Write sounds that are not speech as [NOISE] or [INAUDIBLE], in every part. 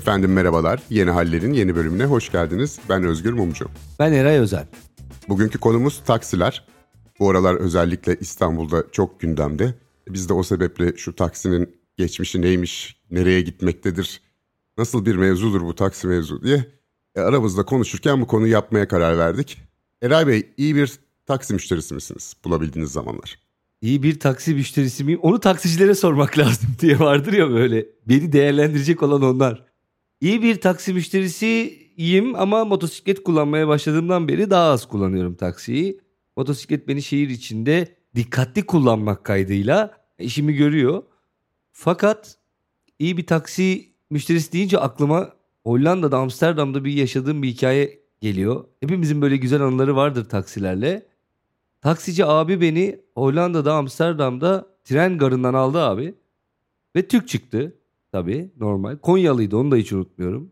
Efendim merhabalar. Yeni Haller'in yeni bölümüne hoş geldiniz. Ben Özgür Mumcu. Ben Eray Özel. Bugünkü konumuz taksiler. Bu aralar özellikle İstanbul'da çok gündemde. Biz de o sebeple şu taksinin geçmişi neymiş, nereye gitmektedir, nasıl bir mevzudur bu taksi mevzu diye e, aramızda konuşurken bu konuyu yapmaya karar verdik. Eray Bey iyi bir taksi müşterisi misiniz bulabildiğiniz zamanlar? İyi bir taksi müşterisi miyim? Onu taksicilere sormak [LAUGHS] lazım diye vardır ya böyle. Beni değerlendirecek olan onlar. İyi bir taksi müşterisiyim ama motosiklet kullanmaya başladığımdan beri daha az kullanıyorum taksiyi. Motosiklet beni şehir içinde dikkatli kullanmak kaydıyla işimi görüyor. Fakat iyi bir taksi müşterisi deyince aklıma Hollanda'da Amsterdam'da bir yaşadığım bir hikaye geliyor. Hepimizin böyle güzel anıları vardır taksilerle. Taksici abi beni Hollanda'da Amsterdam'da tren garından aldı abi. Ve Türk çıktı tabii normal. Konyalıydı onu da hiç unutmuyorum.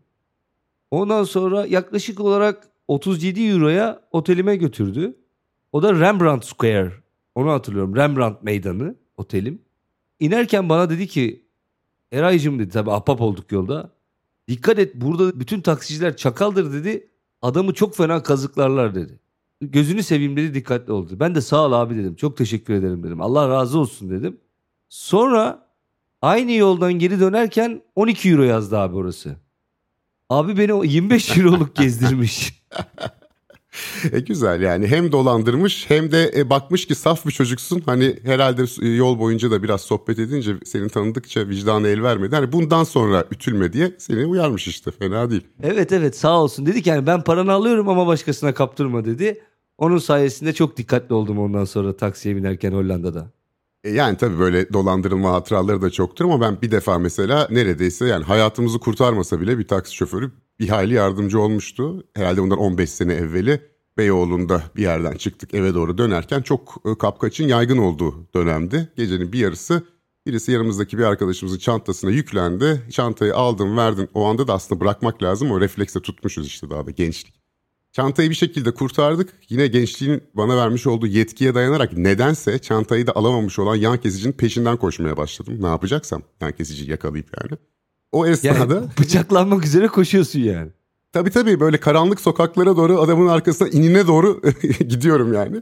Ondan sonra yaklaşık olarak 37 euroya otelime götürdü. O da Rembrandt Square. Onu hatırlıyorum. Rembrandt Meydanı otelim. İnerken bana dedi ki Eray'cım dedi tabii ahbap olduk yolda. Dikkat et burada bütün taksiciler çakaldır dedi. Adamı çok fena kazıklarlar dedi. Gözünü seveyim dedi dikkatli oldu. Ben de sağ ol abi dedim. Çok teşekkür ederim dedim. Allah razı olsun dedim. Sonra aynı yoldan geri dönerken 12 euro yazdı abi orası. Abi beni o 25 euroluk gezdirmiş. [LAUGHS] E güzel yani hem dolandırmış hem de e, bakmış ki saf bir çocuksun. Hani herhalde e, yol boyunca da biraz sohbet edince seni tanıdıkça vicdanı el vermedi. Hani bundan sonra ütülme diye seni uyarmış işte fena değil. Evet evet sağ olsun dedik yani ben paranı alıyorum ama başkasına kaptırma dedi. Onun sayesinde çok dikkatli oldum ondan sonra taksiye binerken Hollanda'da. E yani tabii böyle dolandırılma hatıraları da çoktur ama ben bir defa mesela neredeyse yani hayatımızı kurtarmasa bile bir taksi şoförü bir hayli yardımcı olmuştu. Herhalde bundan 15 sene evveli Beyoğlu'nda bir yerden çıktık eve doğru dönerken çok e, kapkaçın yaygın olduğu dönemdi. Gecenin bir yarısı birisi yanımızdaki bir arkadaşımızın çantasına yüklendi. Çantayı aldım verdim o anda da aslında bırakmak lazım o reflekse tutmuşuz işte daha da gençlik. Çantayı bir şekilde kurtardık. Yine gençliğin bana vermiş olduğu yetkiye dayanarak nedense çantayı da alamamış olan yan kesicinin peşinden koşmaya başladım. Ne yapacaksam yan kesiciyi yakalayıp yani. O esnada... Yani bıçaklanmak üzere koşuyorsun yani. Tabii tabii böyle karanlık sokaklara doğru adamın arkasına inine doğru [LAUGHS] gidiyorum yani.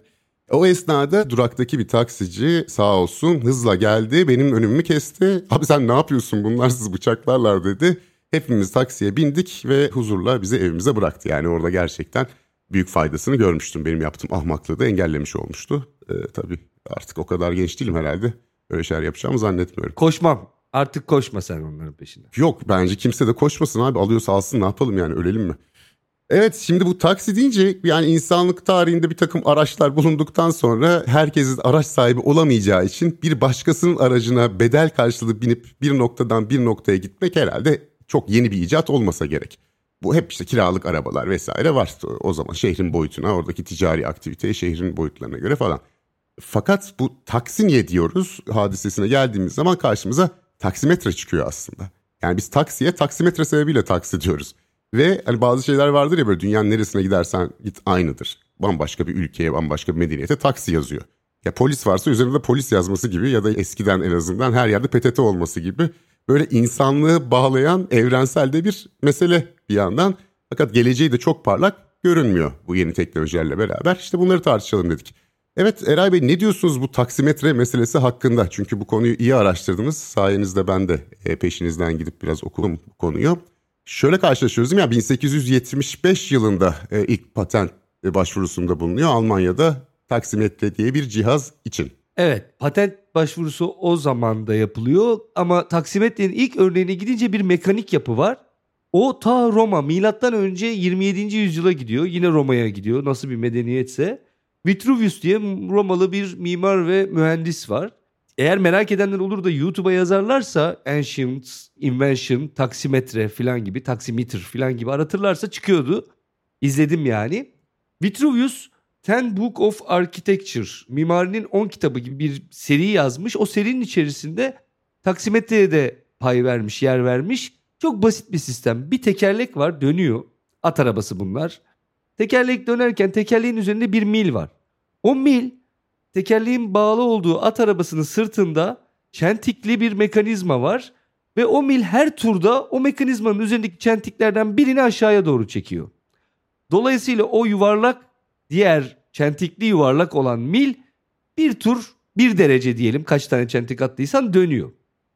O esnada duraktaki bir taksici sağ olsun hızla geldi benim önümü kesti. Abi sen ne yapıyorsun bunlar siz bıçaklarlar dedi. Hepimiz taksiye bindik ve huzurla bizi evimize bıraktı. Yani orada gerçekten büyük faydasını görmüştüm. Benim yaptığım ahmaklığı da engellemiş olmuştu. Ee, tabii artık o kadar genç değilim herhalde. Öyle şeyler yapacağımı zannetmiyorum. Koşmam. Artık koşma sen onların peşinden. Yok bence kimse de koşmasın abi. Alıyorsa alsın ne yapalım yani ölelim mi? Evet şimdi bu taksi deyince yani insanlık tarihinde bir takım araçlar bulunduktan sonra herkesin araç sahibi olamayacağı için bir başkasının aracına bedel karşılığı binip bir noktadan bir noktaya gitmek herhalde çok yeni bir icat olmasa gerek. Bu hep işte kiralık arabalar vesaire var o zaman şehrin boyutuna oradaki ticari aktiviteye şehrin boyutlarına göre falan. Fakat bu taksi niye diyoruz hadisesine geldiğimiz zaman karşımıza taksimetre çıkıyor aslında. Yani biz taksiye taksimetre sebebiyle taksi diyoruz. Ve hani bazı şeyler vardır ya böyle dünyanın neresine gidersen git aynıdır. Bambaşka bir ülkeye, bambaşka bir medeniyete taksi yazıyor. Ya polis varsa üzerinde polis yazması gibi ya da eskiden en azından her yerde PTT olması gibi böyle insanlığı bağlayan evrensel de bir mesele bir yandan. Fakat geleceği de çok parlak görünmüyor bu yeni teknolojilerle beraber. İşte bunları tartışalım dedik. Evet Eray Bey ne diyorsunuz bu taksimetre meselesi hakkında? Çünkü bu konuyu iyi araştırdınız. Sayenizde ben de e, peşinizden gidip biraz okudum bu konuyu. Şöyle karşılaşıyoruz değil mi? Ya 1875 yılında e, ilk patent başvurusunda bulunuyor Almanya'da taksimetre diye bir cihaz için. Evet patent başvurusu o zaman da yapılıyor ama taksimetrenin ilk örneğine gidince bir mekanik yapı var. O ta Roma milattan önce 27. yüzyıla gidiyor. Yine Roma'ya gidiyor nasıl bir medeniyetse. Vitruvius diye Romalı bir mimar ve mühendis var. Eğer merak edenler olur da YouTube'a yazarlarsa Ancient, Invention, Taksimetre falan gibi, Taksimeter falan gibi aratırlarsa çıkıyordu. İzledim yani. Vitruvius Ten Book of Architecture, mimarinin 10 kitabı gibi bir seri yazmış. O serinin içerisinde taksimetreye de pay vermiş, yer vermiş. Çok basit bir sistem. Bir tekerlek var, dönüyor. At arabası bunlar. Tekerlek dönerken tekerleğin üzerinde bir mil var. O mil tekerleğin bağlı olduğu at arabasının sırtında çentikli bir mekanizma var ve o mil her turda o mekanizmanın üzerindeki çentiklerden birini aşağıya doğru çekiyor. Dolayısıyla o yuvarlak diğer çentikli yuvarlak olan mil bir tur bir derece diyelim kaç tane çentik attıysan dönüyor.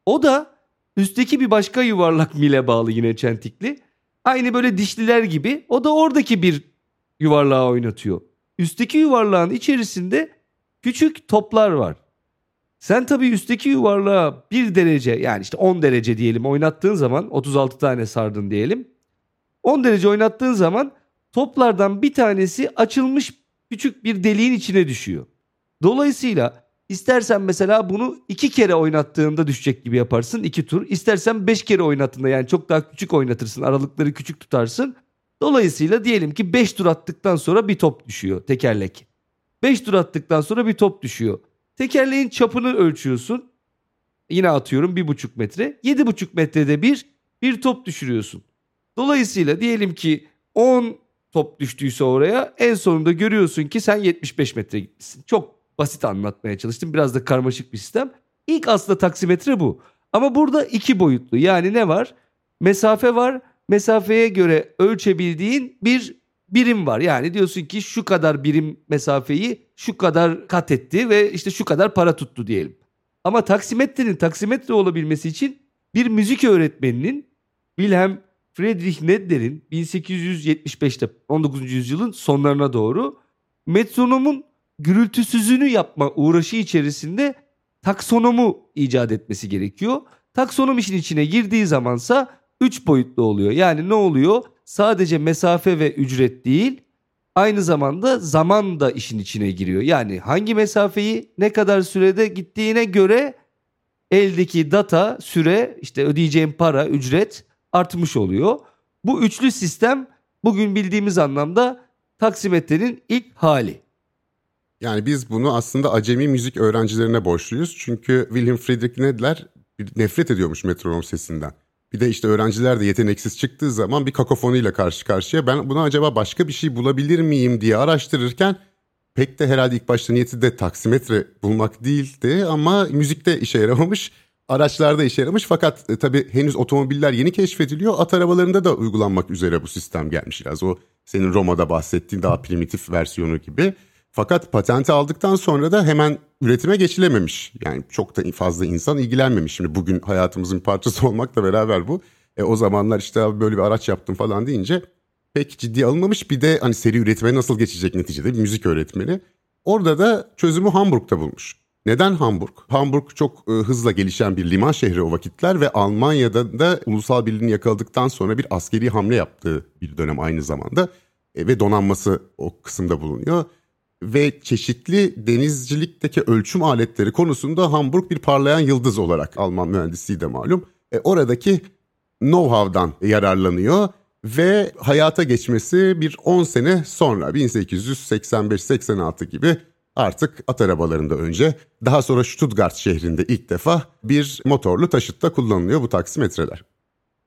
O da üstteki bir başka yuvarlak mile bağlı yine çentikli. Aynı böyle dişliler gibi o da oradaki bir yuvarlağı oynatıyor. Üstteki yuvarlağın içerisinde küçük toplar var. Sen tabii üstteki yuvarlağı bir derece yani işte 10 derece diyelim oynattığın zaman 36 tane sardın diyelim. 10 derece oynattığın zaman toplardan bir tanesi açılmış küçük bir deliğin içine düşüyor. Dolayısıyla istersen mesela bunu iki kere oynattığında düşecek gibi yaparsın iki tur. İstersen beş kere oynattığında yani çok daha küçük oynatırsın aralıkları küçük tutarsın. Dolayısıyla diyelim ki 5 tur attıktan sonra bir top düşüyor tekerlek. 5 tur attıktan sonra bir top düşüyor. Tekerleğin çapını ölçüyorsun. Yine atıyorum 1,5 metre. 7,5 metrede bir bir top düşürüyorsun. Dolayısıyla diyelim ki 10 top düştüyse oraya en sonunda görüyorsun ki sen 75 metre gitmişsin. Çok basit anlatmaya çalıştım. Biraz da karmaşık bir sistem. İlk aslında taksimetre bu. Ama burada iki boyutlu. Yani ne var? Mesafe var. Mesafeye göre ölçebildiğin bir birim var. Yani diyorsun ki şu kadar birim mesafeyi şu kadar kat etti ve işte şu kadar para tuttu diyelim. Ama taksimetrenin taksimetre olabilmesi için bir müzik öğretmeninin Wilhelm Friedrich Nedler'in 1875'te 19. yüzyılın sonlarına doğru metronomun gürültüsüzünü yapma uğraşı içerisinde taksonomu icat etmesi gerekiyor. Taksonom işin içine girdiği zamansa 3 boyutlu oluyor. Yani ne oluyor? Sadece mesafe ve ücret değil, aynı zamanda zaman da işin içine giriyor. Yani hangi mesafeyi ne kadar sürede gittiğine göre eldeki data, süre, işte ödeyeceğim para, ücret artmış oluyor. Bu üçlü sistem bugün bildiğimiz anlamda taksimetrenin ilk hali. Yani biz bunu aslında acemi müzik öğrencilerine borçluyuz. Çünkü William Friedrich Nedler nefret ediyormuş metronom sesinden. Bir de işte öğrenciler de yeteneksiz çıktığı zaman bir kakofoniyle karşı karşıya. Ben buna acaba başka bir şey bulabilir miyim diye araştırırken pek de herhalde ilk başta niyeti de taksimetre bulmak değildi ama müzikte işe yaramamış. Araçlarda işe yaramış fakat e, tabii henüz otomobiller yeni keşfediliyor. At arabalarında da uygulanmak üzere bu sistem gelmiş biraz. O senin Roma'da bahsettiğin daha primitif versiyonu gibi. Fakat patenti aldıktan sonra da hemen üretime geçilememiş. Yani çok da fazla insan ilgilenmemiş. Şimdi bugün hayatımızın parçası [LAUGHS] olmakla beraber bu. E, o zamanlar işte böyle bir araç yaptım falan deyince pek ciddi alınmamış. Bir de hani seri üretime nasıl geçecek neticede bir müzik öğretmeni. Orada da çözümü Hamburg'da bulmuş. Neden Hamburg? Hamburg çok e, hızla gelişen bir liman şehri o vakitler ve Almanya'da da ulusal birliğini yakaladıktan sonra bir askeri hamle yaptığı bir dönem aynı zamanda. E, ve donanması o kısımda bulunuyor ve çeşitli denizcilikteki ölçüm aletleri konusunda Hamburg bir parlayan yıldız olarak Alman mühendisliği de malum. E, oradaki know-how'dan yararlanıyor ve hayata geçmesi bir 10 sene sonra 1885-86 gibi artık at arabalarında önce daha sonra Stuttgart şehrinde ilk defa bir motorlu taşıtta kullanılıyor bu taksimetreler.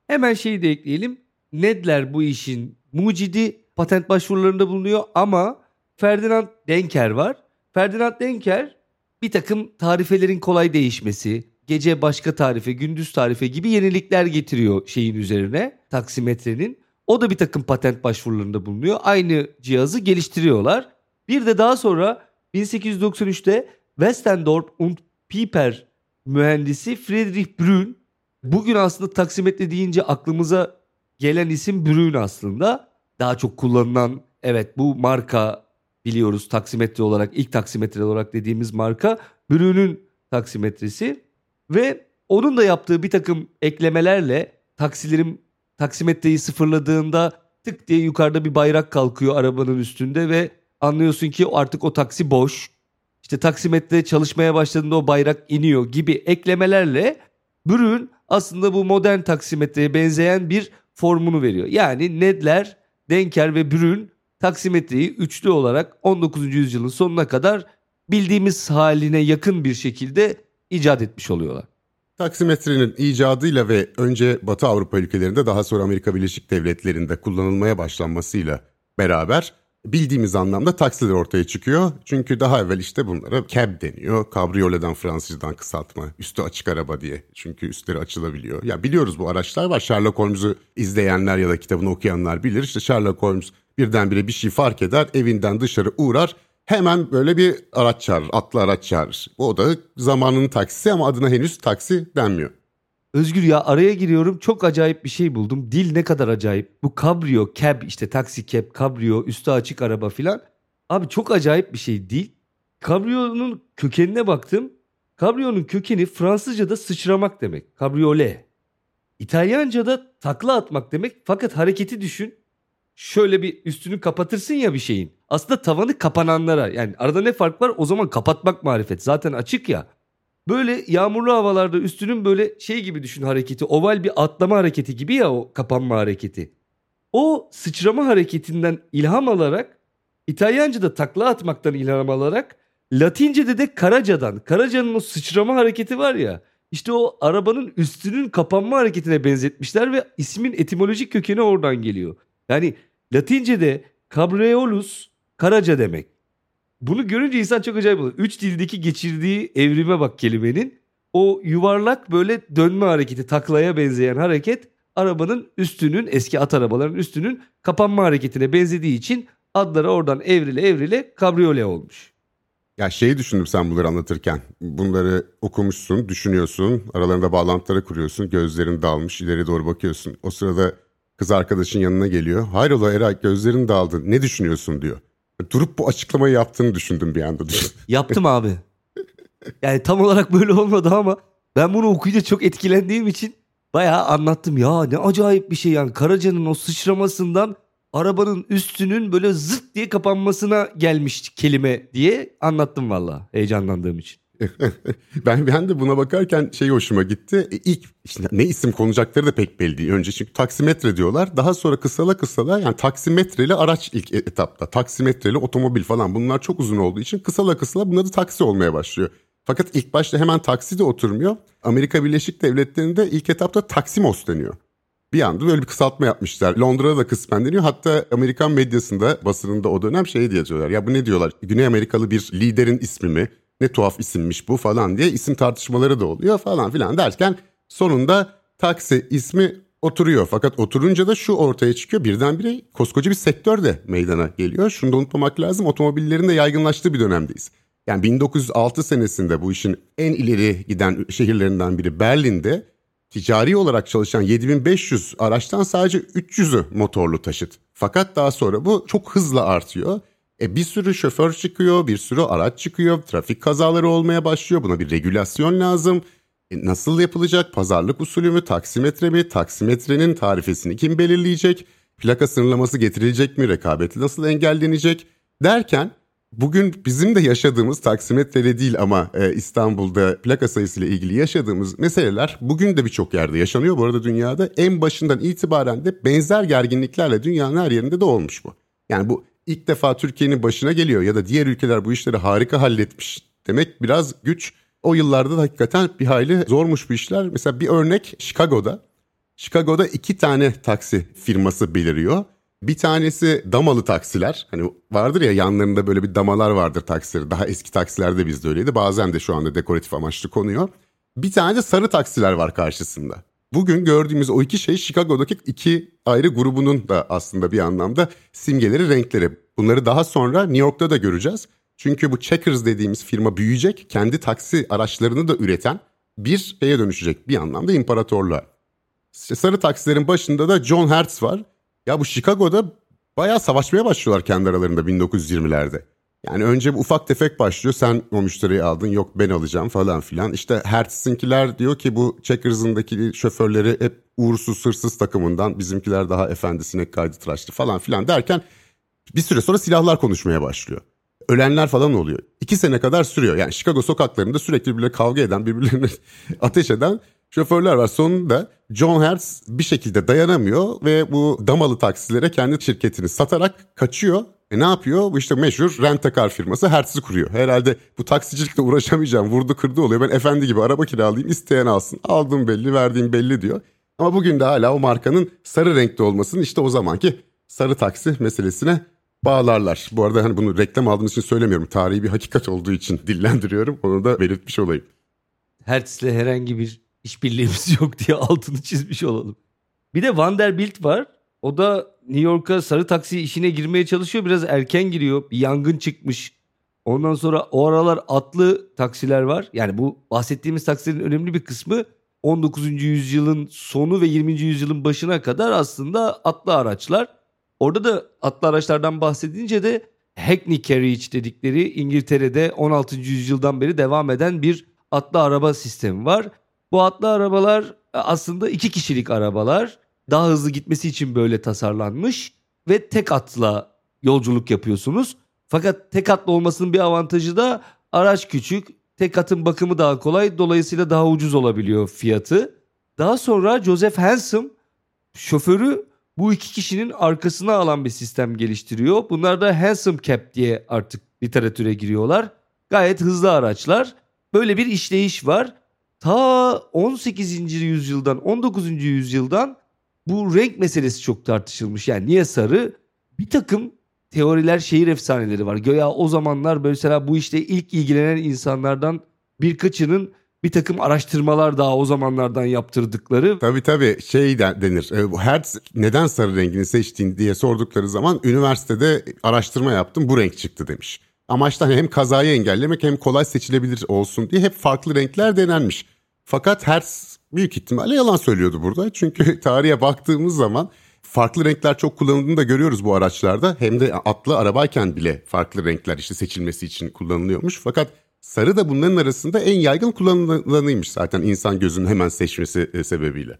Hemen şeyi de ekleyelim. Nedler bu işin mucidi patent başvurularında bulunuyor ama Ferdinand Denker var. Ferdinand Denker bir takım tarifelerin kolay değişmesi, gece başka tarife, gündüz tarife gibi yenilikler getiriyor şeyin üzerine, taksimetrenin. O da bir takım patent başvurularında bulunuyor. Aynı cihazı geliştiriyorlar. Bir de daha sonra 1893'te Westendorf und Pieper mühendisi Friedrich Brün. Bugün aslında taksimetre deyince aklımıza gelen isim Brün aslında. Daha çok kullanılan evet bu marka biliyoruz taksimetre olarak ilk taksimetre olarak dediğimiz marka Brün'ün taksimetresi ve onun da yaptığı bir takım eklemelerle taksilerin taksimetreyi sıfırladığında tık diye yukarıda bir bayrak kalkıyor arabanın üstünde ve anlıyorsun ki artık o taksi boş. İşte taksimetre çalışmaya başladığında o bayrak iniyor gibi eklemelerle Brün aslında bu modern taksimetreye benzeyen bir formunu veriyor. Yani Nedler, Denker ve Brün taksimetreyi üçlü olarak 19. yüzyılın sonuna kadar bildiğimiz haline yakın bir şekilde icat etmiş oluyorlar. Taksimetrenin icadıyla ve önce Batı Avrupa ülkelerinde daha sonra Amerika Birleşik Devletleri'nde kullanılmaya başlanmasıyla beraber bildiğimiz anlamda taksiler ortaya çıkıyor. Çünkü daha evvel işte bunlara cab deniyor. Kabriyoleden Fransızcadan kısaltma. Üstü açık araba diye. Çünkü üstleri açılabiliyor. Ya biliyoruz bu araçlar var. Sherlock Holmes'u izleyenler ya da kitabını okuyanlar bilir. İşte Sherlock Holmes birdenbire bir şey fark eder. Evinden dışarı uğrar. Hemen böyle bir araç çağırır. Atlı araç çağırır. O da zamanının taksisi ama adına henüz taksi denmiyor. Özgür ya araya giriyorum çok acayip bir şey buldum. Dil ne kadar acayip. Bu kabrio, cab işte taksi cab, kabrio, üstü açık araba filan. Abi çok acayip bir şey değil. Kabrio'nun kökenine baktım. Kabrio'nun kökeni Fransızca'da sıçramak demek. Kabriole. İtalyanca'da takla atmak demek. Fakat hareketi düşün. Şöyle bir üstünü kapatırsın ya bir şeyin. Aslında tavanı kapananlara yani arada ne fark var? O zaman kapatmak marifet. Zaten açık ya. Böyle yağmurlu havalarda üstünün böyle şey gibi düşün hareketi. Oval bir atlama hareketi gibi ya o kapanma hareketi. O sıçrama hareketinden ilham alarak İtalyanca'da takla atmaktan ilham alarak Latince'de de Karaca'dan. Karaca'nın o sıçrama hareketi var ya. İşte o arabanın üstünün kapanma hareketine benzetmişler ve ismin etimolojik kökeni oradan geliyor. Yani Latince'de cabriolus Karaca demek. Bunu görünce insan çok acayip oluyor. Üç dildeki geçirdiği evrime bak kelimenin. O yuvarlak böyle dönme hareketi, taklaya benzeyen hareket arabanın üstünün, eski at arabaların üstünün kapanma hareketine benzediği için adları oradan evrile evrile kabriyole olmuş. Ya şeyi düşündüm sen bunları anlatırken. Bunları okumuşsun, düşünüyorsun, aralarında bağlantıları kuruyorsun, gözlerin dalmış, ileri doğru bakıyorsun. O sırada kız arkadaşın yanına geliyor. Hayrola Eray gözlerin daldı, ne düşünüyorsun diyor. Durup bu açıklamayı yaptığını düşündüm bir anda. [LAUGHS] Yaptım abi. Yani tam olarak böyle olmadı ama ben bunu okuyunca çok etkilendiğim için bayağı anlattım. Ya ne acayip bir şey yani Karaca'nın o sıçramasından arabanın üstünün böyle zırt diye kapanmasına gelmiş kelime diye anlattım valla heyecanlandığım için. [LAUGHS] ben ben de buna bakarken şey hoşuma gitti. E, ilk işte ne isim konacakları da pek belli değil. Önce çünkü taksimetre diyorlar. Daha sonra kısala kısala yani taksimetreli araç ilk e, etapta. Taksimetreli otomobil falan bunlar çok uzun olduğu için kısala kısala bunun adı taksi olmaya başlıyor. Fakat ilk başta hemen taksi de oturmuyor. Amerika Birleşik Devletleri'nde ilk etapta Taksimos deniyor. Bir anda böyle bir kısaltma yapmışlar. Londra'da da kısmen deniyor. Hatta Amerikan medyasında, basınında o dönem şey diye diyorlar. Ya bu ne diyorlar? Güney Amerikalı bir liderin ismi mi? Ne tuhaf isimmiş bu falan diye isim tartışmaları da oluyor falan filan derken sonunda taksi ismi oturuyor. Fakat oturunca da şu ortaya çıkıyor birdenbire koskoca bir sektör de meydana geliyor. Şunu da unutmamak lazım otomobillerin de yaygınlaştığı bir dönemdeyiz. Yani 1906 senesinde bu işin en ileri giden şehirlerinden biri Berlin'de ticari olarak çalışan 7500 araçtan sadece 300'ü motorlu taşıt. Fakat daha sonra bu çok hızla artıyor. E bir sürü şoför çıkıyor, bir sürü araç çıkıyor, trafik kazaları olmaya başlıyor. Buna bir regülasyon lazım. E nasıl yapılacak? Pazarlık usulü mü, taksimetre mi? Taksimetrenin tarifesini kim belirleyecek? Plaka sınırlaması getirilecek mi? Rekabeti nasıl engellenecek? Derken bugün bizim de yaşadığımız taksimetreyle değil ama e, İstanbul'da plaka sayısıyla ilgili yaşadığımız meseleler bugün de birçok yerde yaşanıyor. Bu arada dünyada en başından itibaren de benzer gerginliklerle dünyanın her yerinde de olmuş bu. Yani bu ilk defa Türkiye'nin başına geliyor ya da diğer ülkeler bu işleri harika halletmiş demek biraz güç. O yıllarda da hakikaten bir hayli zormuş bu işler. Mesela bir örnek Chicago'da. Chicago'da iki tane taksi firması beliriyor. Bir tanesi damalı taksiler. Hani vardır ya yanlarında böyle bir damalar vardır taksileri. Daha eski taksilerde bizde öyleydi. Bazen de şu anda dekoratif amaçlı konuyor. Bir tane de sarı taksiler var karşısında. Bugün gördüğümüz o iki şey Chicago'daki iki ayrı grubunun da aslında bir anlamda simgeleri, renkleri. Bunları daha sonra New York'ta da göreceğiz. Çünkü bu Checkers dediğimiz firma büyüyecek, kendi taksi araçlarını da üreten bir şeye dönüşecek bir anlamda imparatorluğa. Sarı taksilerin başında da John Hertz var. Ya bu Chicago'da bayağı savaşmaya başlıyorlar kendi aralarında 1920'lerde. Yani önce bir ufak tefek başlıyor. Sen o müşteriyi aldın yok ben alacağım falan filan. İşte Hertz'inkiler diyor ki bu Checkers'ındaki şoförleri hep uğursuz hırsız takımından bizimkiler daha efendi sinek kaydı tıraşlı falan filan derken bir süre sonra silahlar konuşmaya başlıyor. Ölenler falan oluyor. İki sene kadar sürüyor. Yani Chicago sokaklarında sürekli birbirine kavga eden, birbirlerine [LAUGHS] ateş eden şoförler var. Sonunda John Hertz bir şekilde dayanamıyor ve bu damalı taksilere kendi şirketini satarak kaçıyor e ne yapıyor? Bu işte meşhur rentakar firması Hertz'i kuruyor. Herhalde bu taksicilikle uğraşamayacağım vurdu kırdı oluyor. Ben efendi gibi araba kiralayayım isteyen alsın. Aldığım belli verdiğim belli diyor. Ama bugün de hala o markanın sarı renkte olmasının işte o zamanki sarı taksi meselesine bağlarlar. Bu arada hani bunu reklam aldığımız için söylemiyorum. Tarihi bir hakikat olduğu için [LAUGHS] dillendiriyorum. Onu da belirtmiş olayım. Hertz'le herhangi bir işbirliğimiz yok diye altını çizmiş olalım. Bir de Vanderbilt var. O da New York'a sarı taksi işine girmeye çalışıyor. Biraz erken giriyor. Bir yangın çıkmış. Ondan sonra o aralar atlı taksiler var. Yani bu bahsettiğimiz taksilerin önemli bir kısmı 19. yüzyılın sonu ve 20. yüzyılın başına kadar aslında atlı araçlar. Orada da atlı araçlardan bahsedince de Hackney Carriage dedikleri İngiltere'de 16. yüzyıldan beri devam eden bir atlı araba sistemi var. Bu atlı arabalar aslında iki kişilik arabalar. Daha hızlı gitmesi için böyle tasarlanmış ve tek atla yolculuk yapıyorsunuz. Fakat tek atlı olmasının bir avantajı da araç küçük, tek atın bakımı daha kolay dolayısıyla daha ucuz olabiliyor fiyatı. Daha sonra Joseph Hansom şoförü bu iki kişinin arkasına alan bir sistem geliştiriyor. Bunlar da Hansom Cap diye artık literatüre giriyorlar. Gayet hızlı araçlar. Böyle bir işleyiş var. Ta 18. yüzyıldan 19. yüzyıldan bu renk meselesi çok tartışılmış. Yani niye sarı? Bir takım teoriler, şehir efsaneleri var. Göya o zamanlar mesela bu işte ilk ilgilenen insanlardan birkaçının bir takım araştırmalar daha o zamanlardan yaptırdıkları. Tabii tabii şey denir. E, Hertz neden sarı rengini seçtiğin diye sordukları zaman üniversitede araştırma yaptım bu renk çıktı demiş. Amaçtan hem kazayı engellemek hem kolay seçilebilir olsun diye hep farklı renkler denenmiş. Fakat Hertz büyük ihtimalle yalan söylüyordu burada. [LAUGHS] Çünkü tarihe baktığımız zaman farklı renkler çok kullanıldığını da görüyoruz bu araçlarda. Hem de atlı arabayken bile farklı renkler işte seçilmesi için kullanılıyormuş. Fakat sarı da bunların arasında en yaygın kullanılanıymış zaten insan gözünün hemen seçmesi e, sebebiyle.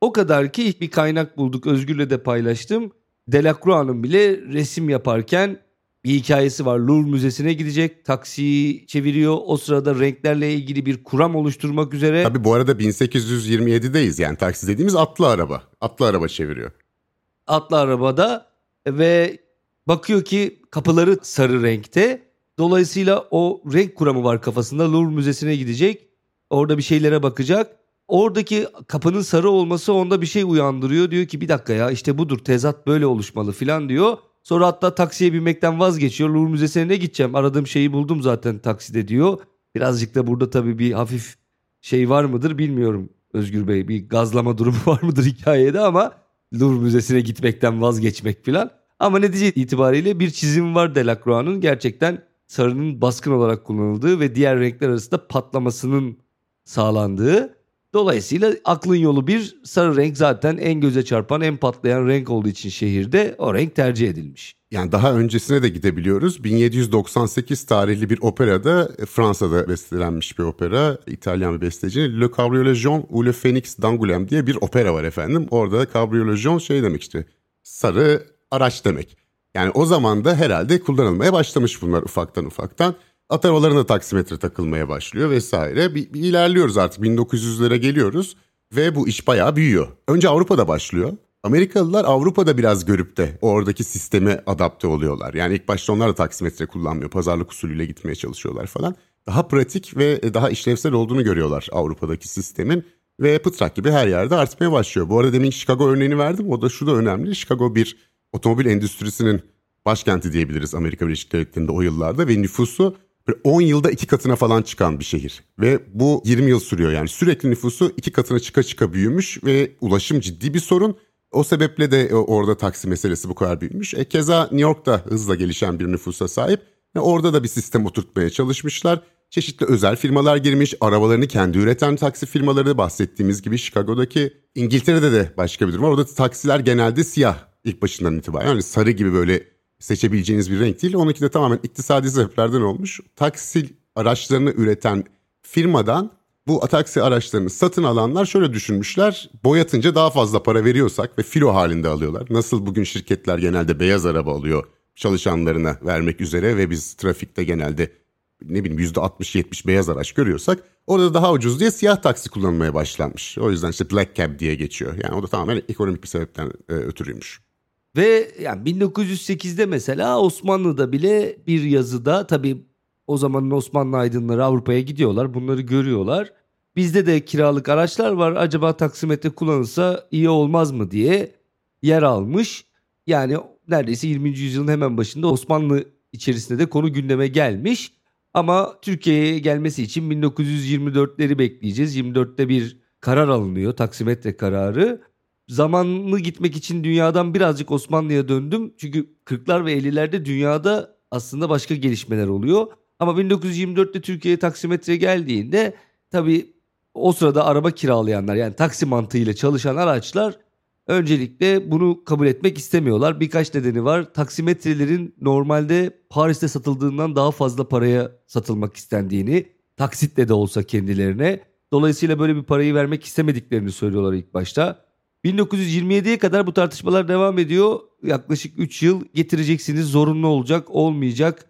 O kadar ki ilk bir kaynak bulduk Özgür'le de paylaştım. Delacroix'ın bile resim yaparken bir hikayesi var. Louvre Müzesi'ne gidecek. Taksiyi çeviriyor. O sırada renklerle ilgili bir kuram oluşturmak üzere. Tabii bu arada 1827'deyiz. Yani taksi dediğimiz atlı araba. Atlı araba çeviriyor. Atlı arabada ve bakıyor ki kapıları sarı renkte. Dolayısıyla o renk kuramı var kafasında. Louvre Müzesi'ne gidecek. Orada bir şeylere bakacak. Oradaki kapının sarı olması onda bir şey uyandırıyor. Diyor ki bir dakika ya işte budur tezat böyle oluşmalı filan diyor. Sonra hatta taksiye binmekten vazgeçiyor. Louvre Müzesi'ne ne gideceğim? Aradığım şeyi buldum zaten takside diyor. Birazcık da burada tabii bir hafif şey var mıdır bilmiyorum Özgür Bey. Bir gazlama durumu [LAUGHS] var mıdır hikayede ama Louvre Müzesi'ne gitmekten vazgeçmek filan. Ama netice itibariyle bir çizim var Delacroix'ın gerçekten sarının baskın olarak kullanıldığı ve diğer renkler arasında patlamasının sağlandığı Dolayısıyla aklın yolu bir sarı renk zaten en göze çarpan en patlayan renk olduğu için şehirde o renk tercih edilmiş. Yani daha öncesine de gidebiliyoruz. 1798 tarihli bir operada e, Fransa'da bestelenmiş bir opera. İtalyan bir besteci. Le Cabriolet ou Le Phoenix d'Angoulême diye bir opera var efendim. Orada Cabriolet şey demek işte sarı araç demek. Yani o zaman da herhalde kullanılmaya başlamış bunlar ufaktan ufaktan. At arabalarına taksimetre takılmaya başlıyor vesaire. Bir, bir ilerliyoruz artık 1900'lere geliyoruz ve bu iş bayağı büyüyor. Önce Avrupa'da başlıyor. Amerikalılar Avrupa'da biraz görüp de oradaki sisteme adapte oluyorlar. Yani ilk başta onlar da taksimetre kullanmıyor. Pazarlık usulüyle gitmeye çalışıyorlar falan. Daha pratik ve daha işlevsel olduğunu görüyorlar Avrupa'daki sistemin. Ve pıtrak gibi her yerde artmaya başlıyor. Bu arada demin Chicago örneğini verdim. O da şu da önemli. Chicago bir otomobil endüstrisinin başkenti diyebiliriz Amerika Birleşik Devletleri'nde o yıllarda ve nüfusu 10 yılda iki katına falan çıkan bir şehir. Ve bu 20 yıl sürüyor yani sürekli nüfusu iki katına çıka çıka büyümüş ve ulaşım ciddi bir sorun. O sebeple de orada taksi meselesi bu kadar büyümüş. E, keza New York'ta hızla gelişen bir nüfusa sahip. E, orada da bir sistem oturtmaya çalışmışlar. Çeşitli özel firmalar girmiş, arabalarını kendi üreten taksi firmaları bahsettiğimiz gibi Chicago'daki İngiltere'de de başka bir durum var. Orada taksiler genelde siyah ilk başından itibaren. Yani sarı gibi böyle seçebileceğiniz bir renk değil. Onunki de tamamen iktisadi sebeplerden olmuş. Taksi araçlarını üreten firmadan bu taksi araçlarını satın alanlar şöyle düşünmüşler. Boyatınca daha fazla para veriyorsak ve filo halinde alıyorlar. Nasıl bugün şirketler genelde beyaz araba alıyor çalışanlarına vermek üzere ve biz trafikte genelde ne bileyim %60-70 beyaz araç görüyorsak orada daha ucuz diye siyah taksi kullanmaya başlanmış. O yüzden işte black cab diye geçiyor. Yani o da tamamen ekonomik bir sebepten e, ötürüymüş. Ve yani 1908'de mesela Osmanlı'da bile bir yazıda tabii o zamanın Osmanlı aydınları Avrupa'ya gidiyorlar. Bunları görüyorlar. Bizde de kiralık araçlar var. Acaba taksimetre kullanılsa iyi olmaz mı diye yer almış. Yani neredeyse 20. yüzyılın hemen başında Osmanlı içerisinde de konu gündeme gelmiş. Ama Türkiye'ye gelmesi için 1924'leri bekleyeceğiz. 24'te bir karar alınıyor, taksimetre kararı. Zamanlı gitmek için dünyadan birazcık Osmanlı'ya döndüm. Çünkü 40'lar ve 50'lerde dünyada aslında başka gelişmeler oluyor. Ama 1924'te Türkiye'ye taksimetre geldiğinde tabii o sırada araba kiralayanlar yani taksi mantığıyla çalışan araçlar öncelikle bunu kabul etmek istemiyorlar. Birkaç nedeni var. Taksimetrelerin normalde Paris'te satıldığından daha fazla paraya satılmak istendiğini, taksitle de olsa kendilerine. Dolayısıyla böyle bir parayı vermek istemediklerini söylüyorlar ilk başta. 1927'ye kadar bu tartışmalar devam ediyor. Yaklaşık 3 yıl getireceksiniz zorunlu olacak olmayacak.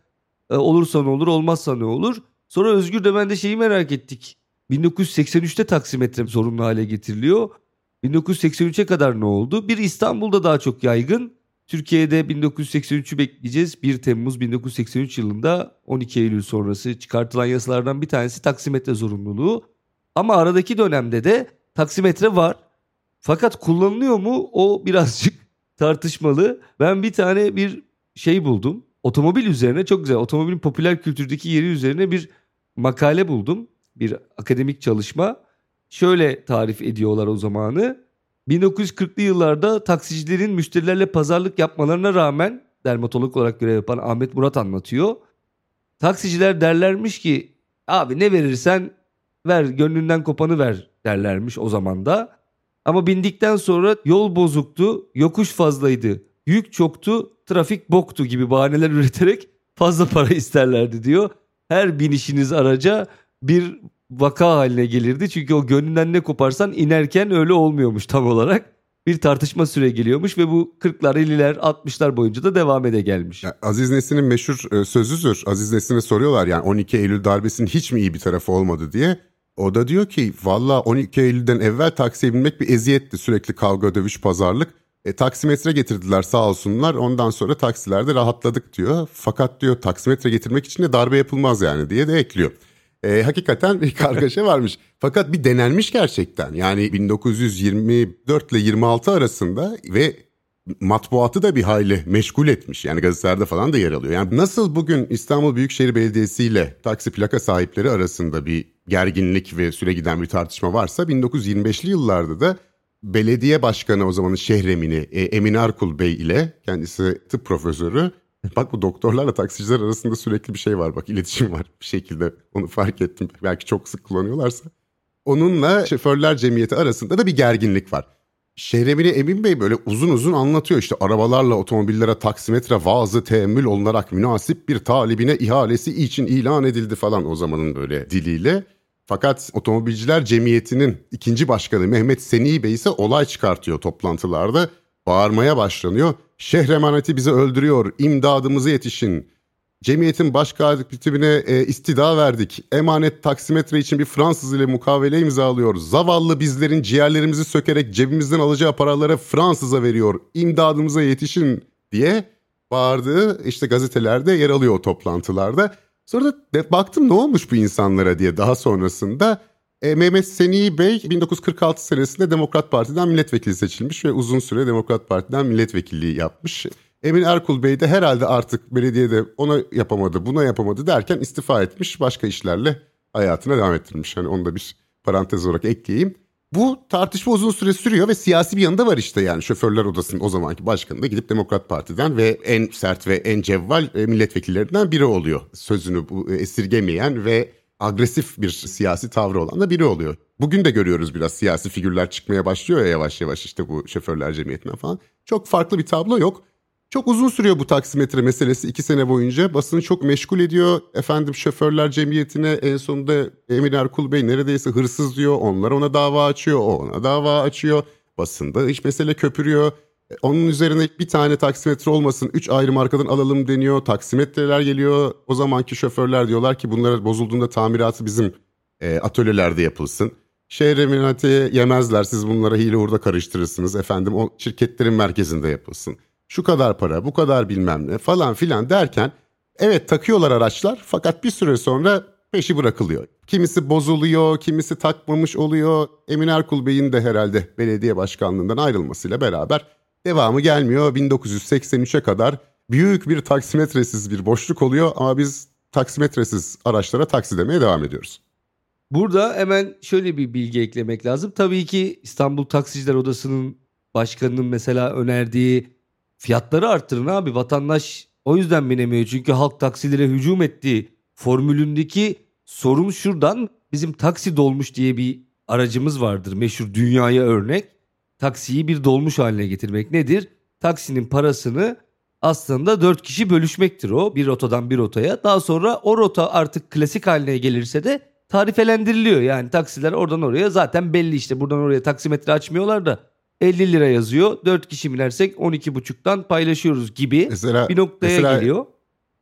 E, olursa ne olur olmazsa ne olur. Sonra Özgür de ben de şeyi merak ettik. 1983'te taksimetre zorunlu hale getiriliyor. 1983'e kadar ne oldu? Bir İstanbul'da daha çok yaygın. Türkiye'de 1983'ü bekleyeceğiz. 1 Temmuz 1983 yılında 12 Eylül sonrası çıkartılan yasalardan bir tanesi taksimetre zorunluluğu. Ama aradaki dönemde de taksimetre var. Fakat kullanılıyor mu o birazcık [LAUGHS] tartışmalı. Ben bir tane bir şey buldum. Otomobil üzerine çok güzel. Otomobilin popüler kültürdeki yeri üzerine bir makale buldum. Bir akademik çalışma. Şöyle tarif ediyorlar o zamanı. 1940'lı yıllarda taksicilerin müşterilerle pazarlık yapmalarına rağmen dermatolog olarak görev yapan Ahmet Murat anlatıyor. Taksiciler derlermiş ki abi ne verirsen ver gönlünden kopanı ver derlermiş o zaman da. Ama bindikten sonra yol bozuktu, yokuş fazlaydı, yük çoktu, trafik boktu gibi bahaneler [LAUGHS] üreterek fazla para isterlerdi diyor. Her binişiniz araca bir vaka haline gelirdi. Çünkü o gönlünden ne koparsan inerken öyle olmuyormuş tam olarak. Bir tartışma süre geliyormuş ve bu 40'lar, 50'ler, 60'lar boyunca da devam ede gelmiş. Ya, Aziz Nesin'in meşhur e, sözüdür. Aziz Nesin'e soruyorlar yani 12 Eylül darbesinin hiç mi iyi bir tarafı olmadı diye. O da diyor ki valla 12 Eylül'den evvel taksiye binmek bir eziyetti. Sürekli kavga, dövüş, pazarlık. E, taksimetre getirdiler sağ olsunlar. Ondan sonra taksilerde rahatladık diyor. Fakat diyor taksimetre getirmek için de darbe yapılmaz yani diye de ekliyor. E, hakikaten bir kargaşa [LAUGHS] varmış. Fakat bir denenmiş gerçekten. Yani 1924 ile 26 arasında ve matbuatı da bir hayli meşgul etmiş. Yani gazetelerde falan da yer alıyor. Yani nasıl bugün İstanbul Büyükşehir Belediyesi ile taksi plaka sahipleri arasında bir gerginlik ve süre giden bir tartışma varsa 1925'li yıllarda da belediye başkanı o zamanın şehremini e, Emin Arkul Bey ile kendisi tıp profesörü Bak bu doktorlarla taksiciler arasında sürekli bir şey var bak iletişim var bir şekilde onu fark ettim. Belki çok sık kullanıyorlarsa. Onunla şoförler cemiyeti arasında da bir gerginlik var. Şehremini Emin Bey böyle uzun uzun anlatıyor işte arabalarla otomobillere taksimetre vaazı teemmül olunarak münasip bir talibine ihalesi için ilan edildi falan o zamanın böyle diliyle. Fakat otomobilciler cemiyetinin ikinci başkanı Mehmet Seni Bey ise olay çıkartıyor toplantılarda. Bağırmaya başlanıyor. Şehre emaneti bizi öldürüyor, imdadımıza yetişin. Cemiyetin baş katibine e, istida verdik. Emanet taksimetre için bir Fransız ile mukavele imzalıyor. Zavallı bizlerin ciğerlerimizi sökerek cebimizden alacağı paraları Fransız'a veriyor. İmdadımıza yetişin diye bağırdığı işte gazetelerde yer alıyor o toplantılarda. Sonra da de, baktım ne olmuş bu insanlara diye daha sonrasında e, Mehmet Seni Bey 1946 senesinde Demokrat Parti'den milletvekili seçilmiş ve uzun süre Demokrat Parti'den milletvekilliği yapmış. Emin Erkul Bey de herhalde artık belediyede ona yapamadı, buna yapamadı derken istifa etmiş, başka işlerle hayatına devam ettirmiş. Hani onu da bir parantez olarak ekleyeyim. Bu tartışma uzun süre sürüyor ve siyasi bir yanında var işte yani şoförler odasının o zamanki başkanı da gidip Demokrat Parti'den ve en sert ve en cevval e, milletvekillerinden biri oluyor. Sözünü e, esirgemeyen ve agresif bir siyasi tavrı olan da biri oluyor. Bugün de görüyoruz biraz siyasi figürler çıkmaya başlıyor ya yavaş yavaş işte bu şoförler cemiyetinden falan. Çok farklı bir tablo yok. Çok uzun sürüyor bu taksimetre meselesi iki sene boyunca. Basını çok meşgul ediyor. Efendim şoförler cemiyetine en sonunda Emin Erkul Bey neredeyse hırsız diyor. Onlar ona dava açıyor, o ona dava açıyor. Basında hiç mesele köpürüyor. E, onun üzerine bir tane taksimetre olmasın. Üç ayrı markadan alalım deniyor. Taksimetreler geliyor. O zamanki şoförler diyorlar ki bunlara bozulduğunda tamiratı bizim e, atölyelerde yapılsın. Şehir eminati yemezler. Siz bunlara hile hurda karıştırırsınız. Efendim o şirketlerin merkezinde yapılsın. Şu kadar para, bu kadar bilmem ne falan filan derken evet takıyorlar araçlar fakat bir süre sonra peşi bırakılıyor. Kimisi bozuluyor, kimisi takmamış oluyor. Emin Erkul Bey'in de herhalde belediye başkanlığından ayrılmasıyla beraber Devamı gelmiyor. 1983'e kadar büyük bir taksimetresiz bir boşluk oluyor ama biz taksimetresiz araçlara taksi demeye devam ediyoruz. Burada hemen şöyle bir bilgi eklemek lazım. Tabii ki İstanbul Taksiciler Odası'nın başkanının mesela önerdiği fiyatları arttırın abi. Vatandaş o yüzden binemiyor. Çünkü halk taksilere hücum etti. Formülündeki sorun şuradan. Bizim taksi dolmuş diye bir aracımız vardır. Meşhur dünyaya örnek. Taksiyi bir dolmuş haline getirmek nedir? Taksinin parasını aslında 4 kişi bölüşmektir o. Bir rotadan bir rotaya. Daha sonra o rota artık klasik haline gelirse de tarifelendiriliyor. Yani taksiler oradan oraya zaten belli işte. Buradan oraya taksimetre açmıyorlar da 50 lira yazıyor. 4 kişi binersek 12,5'tan paylaşıyoruz gibi mesela, bir noktaya mesela, geliyor.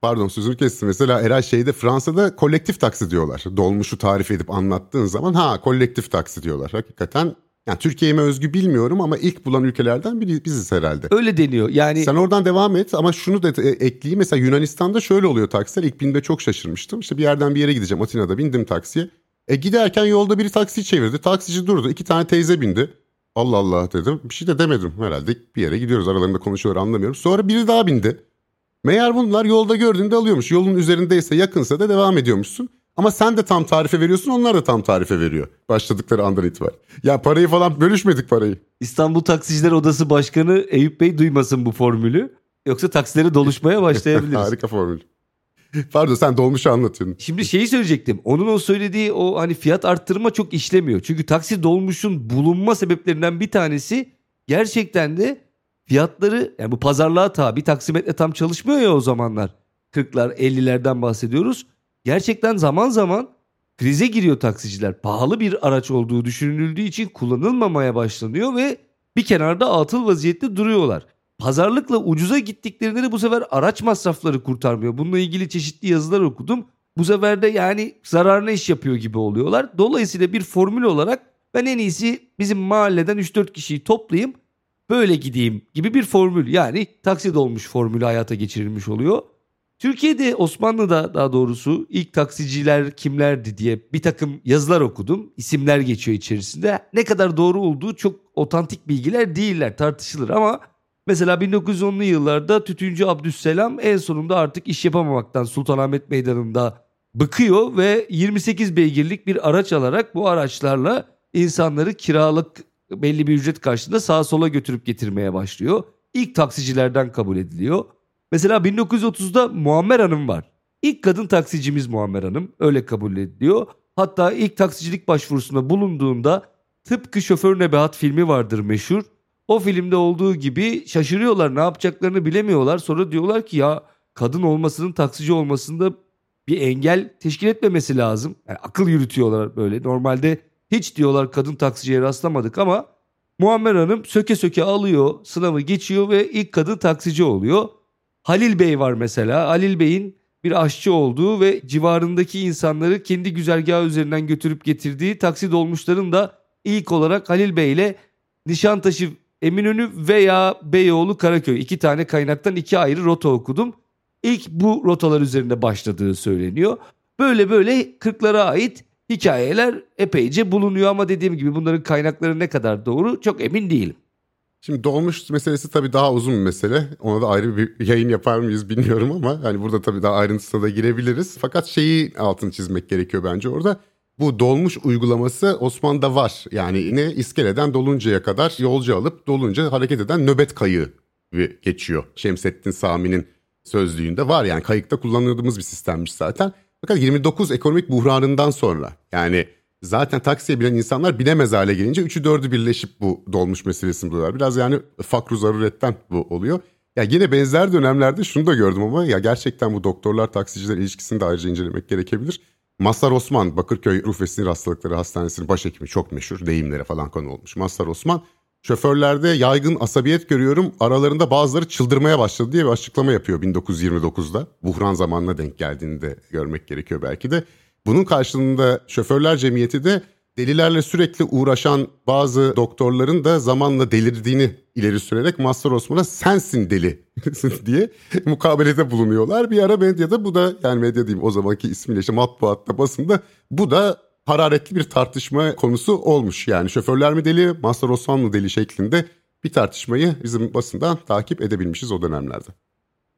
Pardon sözünü kestim. Mesela Eray şeyde Fransa'da kolektif taksi diyorlar. Dolmuşu tarif edip anlattığın zaman ha kolektif taksi diyorlar. Hakikaten yani Türkiye'ye özgü bilmiyorum ama ilk bulan ülkelerden biri biziz herhalde. Öyle deniyor. Yani Sen oradan devam et ama şunu da ekleyeyim. Mesela Yunanistan'da şöyle oluyor taksiler. İlk binde çok şaşırmıştım. İşte bir yerden bir yere gideceğim. Atina'da bindim taksiye. E giderken yolda biri taksiyi çevirdi. Taksici durdu. İki tane teyze bindi. Allah Allah dedim. Bir şey de demedim herhalde. Bir yere gidiyoruz aralarında konuşuyorlar anlamıyorum. Sonra biri daha bindi. Meğer bunlar yolda gördüğünde alıyormuş. Yolun üzerindeyse yakınsa da devam ediyormuşsun. Ama sen de tam tarife veriyorsun onlar da tam tarife veriyor. Başladıkları andan itibaren. Ya parayı falan bölüşmedik parayı. İstanbul Taksiciler Odası Başkanı Eyüp Bey duymasın bu formülü. Yoksa taksileri doluşmaya başlayabiliriz. [LAUGHS] Harika formül. [LAUGHS] Pardon sen dolmuşu anlatıyorsun. Şimdi şeyi söyleyecektim. Onun o söylediği o hani fiyat arttırma çok işlemiyor. Çünkü taksi dolmuşun bulunma sebeplerinden bir tanesi gerçekten de fiyatları yani bu pazarlığa tabi taksimetre tam çalışmıyor ya o zamanlar. 40'lar 50'lerden bahsediyoruz. Gerçekten zaman zaman krize giriyor taksiciler. Pahalı bir araç olduğu düşünüldüğü için kullanılmamaya başlanıyor ve bir kenarda atıl vaziyette duruyorlar. Pazarlıkla ucuza gittiklerinde de bu sefer araç masrafları kurtarmıyor. Bununla ilgili çeşitli yazılar okudum. Bu sefer de yani zararına iş yapıyor gibi oluyorlar. Dolayısıyla bir formül olarak ben en iyisi bizim mahalleden 3-4 kişiyi toplayayım böyle gideyim gibi bir formül. Yani taksi dolmuş formülü hayata geçirilmiş oluyor. Türkiye'de Osmanlı'da daha doğrusu ilk taksiciler kimlerdi diye bir takım yazılar okudum. İsimler geçiyor içerisinde. Ne kadar doğru olduğu çok otantik bilgiler değiller tartışılır ama mesela 1910'lu yıllarda Tütüncü Abdüsselam en sonunda artık iş yapamamaktan Sultanahmet Meydanı'nda bıkıyor ve 28 beygirlik bir araç alarak bu araçlarla insanları kiralık belli bir ücret karşılığında sağa sola götürüp getirmeye başlıyor. İlk taksicilerden kabul ediliyor. Mesela 1930'da Muammer Hanım var. İlk kadın taksicimiz Muammer Hanım öyle kabul ediliyor. Hatta ilk taksicilik başvurusunda bulunduğunda tıpkı Şoför Nebahat filmi vardır meşhur. O filmde olduğu gibi şaşırıyorlar ne yapacaklarını bilemiyorlar. Sonra diyorlar ki ya kadın olmasının taksici olmasında bir engel teşkil etmemesi lazım. Yani akıl yürütüyorlar böyle. Normalde hiç diyorlar kadın taksiciye rastlamadık ama Muammer Hanım söke söke alıyor, sınavı geçiyor ve ilk kadın taksici oluyor. Halil Bey var mesela. Halil Bey'in bir aşçı olduğu ve civarındaki insanları kendi güzergahı üzerinden götürüp getirdiği taksi dolmuşların da ilk olarak Halil Bey ile Nişantaşı Eminönü veya Beyoğlu Karaköy iki tane kaynaktan iki ayrı rota okudum. İlk bu rotalar üzerinde başladığı söyleniyor. Böyle böyle kırklara ait hikayeler epeyce bulunuyor ama dediğim gibi bunların kaynakları ne kadar doğru çok emin değilim. Şimdi dolmuş meselesi tabii daha uzun bir mesele. Ona da ayrı bir yayın yapar mıyız bilmiyorum ama hani burada tabii daha ayrıntısına da girebiliriz. Fakat şeyi altını çizmek gerekiyor bence orada. Bu dolmuş uygulaması Osmanlı'da var. Yani ne iskeleden doluncaya kadar yolcu alıp dolunca hareket eden nöbet kayığı geçiyor. Şemsettin Sami'nin sözlüğünde var yani kayıkta kullanıldığımız bir sistemmiş zaten. Fakat 29 ekonomik buhranından sonra yani zaten taksiye bilen insanlar bilemez hale gelince üçü dördü birleşip bu dolmuş meselesini buluyorlar. Biraz yani fakru zaruretten bu oluyor. Ya yine benzer dönemlerde şunu da gördüm ama ya gerçekten bu doktorlar taksiciler ilişkisini de ayrıca incelemek gerekebilir. Mazhar Osman Bakırköy Ruh ve Sinir Hastalıkları Hastanesi'nin başhekimi çok meşhur deyimlere falan konu olmuş. Mazhar Osman şoförlerde yaygın asabiyet görüyorum aralarında bazıları çıldırmaya başladı diye bir açıklama yapıyor 1929'da. Buhran zamanına denk geldiğini de görmek gerekiyor belki de. Bunun karşılığında şoförler cemiyeti de delilerle sürekli uğraşan bazı doktorların da zamanla delirdiğini ileri sürerek Master Osman'a sensin deli [LAUGHS] diye mukabelede bulunuyorlar. Bir ara medyada bu da yani medya diyeyim o zamanki ismiyle işte matbuatta basında bu da hararetli bir tartışma konusu olmuş. Yani şoförler mi deli, Master Osman mı deli şeklinde bir tartışmayı bizim basından takip edebilmişiz o dönemlerde.